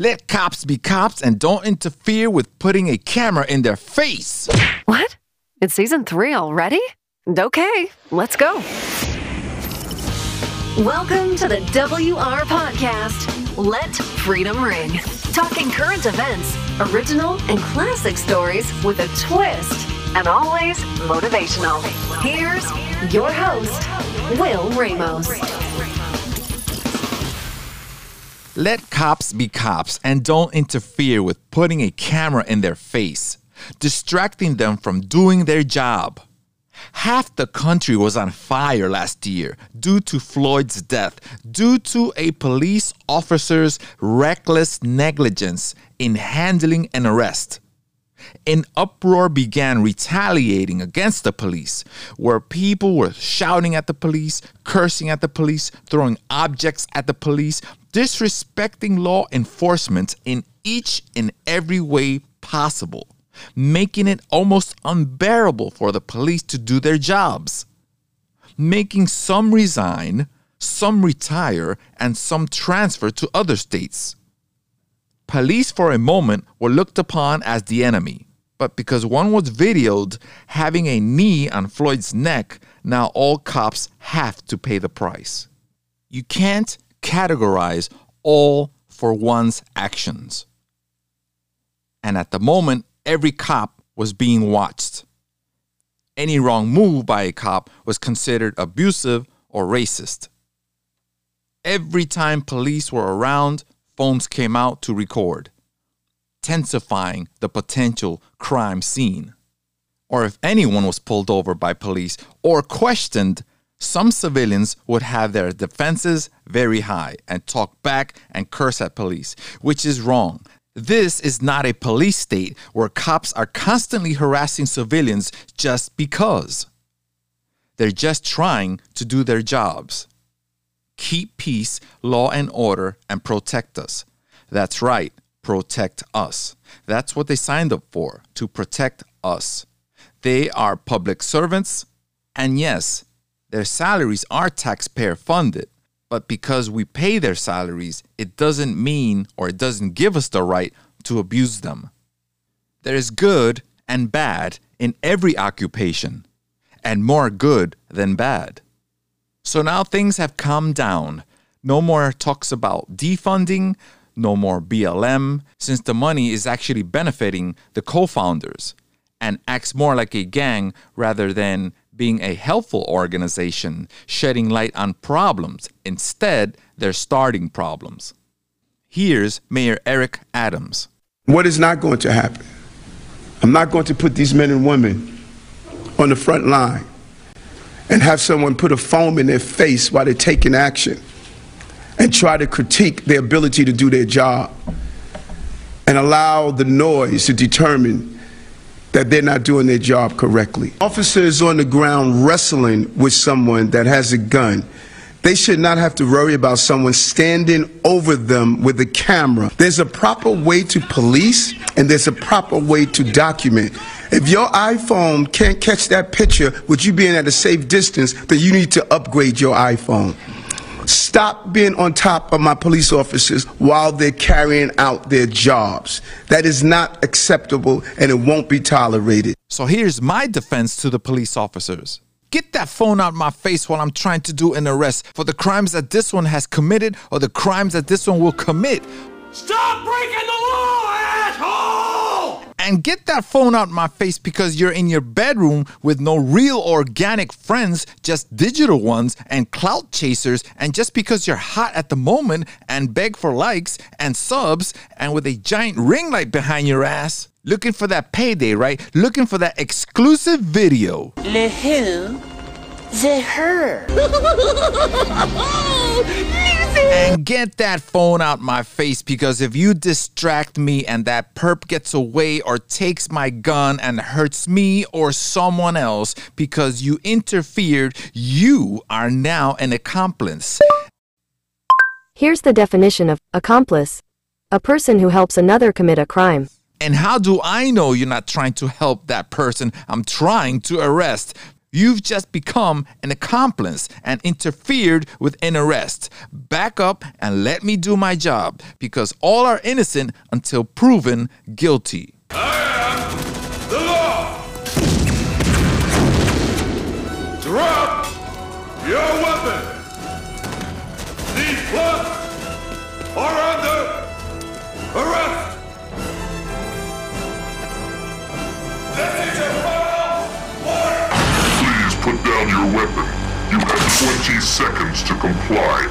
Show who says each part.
Speaker 1: Let cops be cops and don't interfere with putting a camera in their face.
Speaker 2: What? It's season three already? Okay, let's go. Welcome to the WR Podcast. Let freedom ring. Talking current events, original and classic stories with a twist, and always motivational. Here's your host, Will Ramos.
Speaker 1: Let cops be cops and don't interfere with putting a camera in their face, distracting them from doing their job. Half the country was on fire last year due to Floyd's death, due to a police officer's reckless negligence in handling an arrest. An uproar began retaliating against the police, where people were shouting at the police, cursing at the police, throwing objects at the police, disrespecting law enforcement in each and every way possible, making it almost unbearable for the police to do their jobs, making some resign, some retire, and some transfer to other states. Police, for a moment, were looked upon as the enemy. But because one was videoed having a knee on Floyd's neck, now all cops have to pay the price. You can't categorize all for one's actions. And at the moment, every cop was being watched. Any wrong move by a cop was considered abusive or racist. Every time police were around, phones came out to record, intensifying the potential crime scene. Or if anyone was pulled over by police or questioned, some civilians would have their defenses very high and talk back and curse at police, which is wrong. This is not a police state where cops are constantly harassing civilians just because. They're just trying to do their jobs. Keep peace, law, and order, and protect us. That's right, protect us. That's what they signed up for, to protect us. They are public servants, and yes, their salaries are taxpayer funded, but because we pay their salaries, it doesn't mean or it doesn't give us the right to abuse them. There is good and bad in every occupation, and more good than bad. So now things have calmed down. No more talks about defunding, no more BLM, since the money is actually benefiting the co founders and acts more like a gang rather than being a helpful organization, shedding light on problems. Instead, they're starting problems. Here's Mayor Eric Adams.
Speaker 3: What is not going to happen? I'm not going to put these men and women on the front line and have someone put a foam in their face while they're taking action and try to critique their ability to do their job and allow the noise to determine that they're not doing their job correctly. Officers on the ground wrestling with someone that has a gun. They should not have to worry about someone standing over them with a camera. There's a proper way to police and there's a proper way to document. If your iPhone can't catch that picture with you being at a safe distance, then you need to upgrade your iPhone. Stop being on top of my police officers while they're carrying out their jobs. That is not acceptable and it won't be tolerated.
Speaker 1: So here's my defense to the police officers. Get that phone out my face while I'm trying to do an arrest for the crimes that this one has committed or the crimes that this one will commit.
Speaker 4: Stop breaking the law, asshole!
Speaker 1: And get that phone out of my face because you're in your bedroom with no real organic friends, just digital ones and clout chasers. And just because you're hot at the moment and beg for likes and subs and with a giant ring light behind your ass, looking for that payday, right? Looking for that exclusive video.
Speaker 5: Le who? The her.
Speaker 1: And get that phone out my face because if you distract me and that perp gets away or takes my gun and hurts me or someone else because you interfered, you are now an accomplice.
Speaker 6: Here's the definition of accomplice a person who helps another commit a crime.
Speaker 1: And how do I know you're not trying to help that person I'm trying to arrest? You've just become an accomplice and interfered with an arrest. Back up and let me do my job because all are innocent until proven guilty.
Speaker 4: I am the law! Drop your weapon! These plugs are under arrest!
Speaker 7: Your weapon. You have 20 seconds to comply.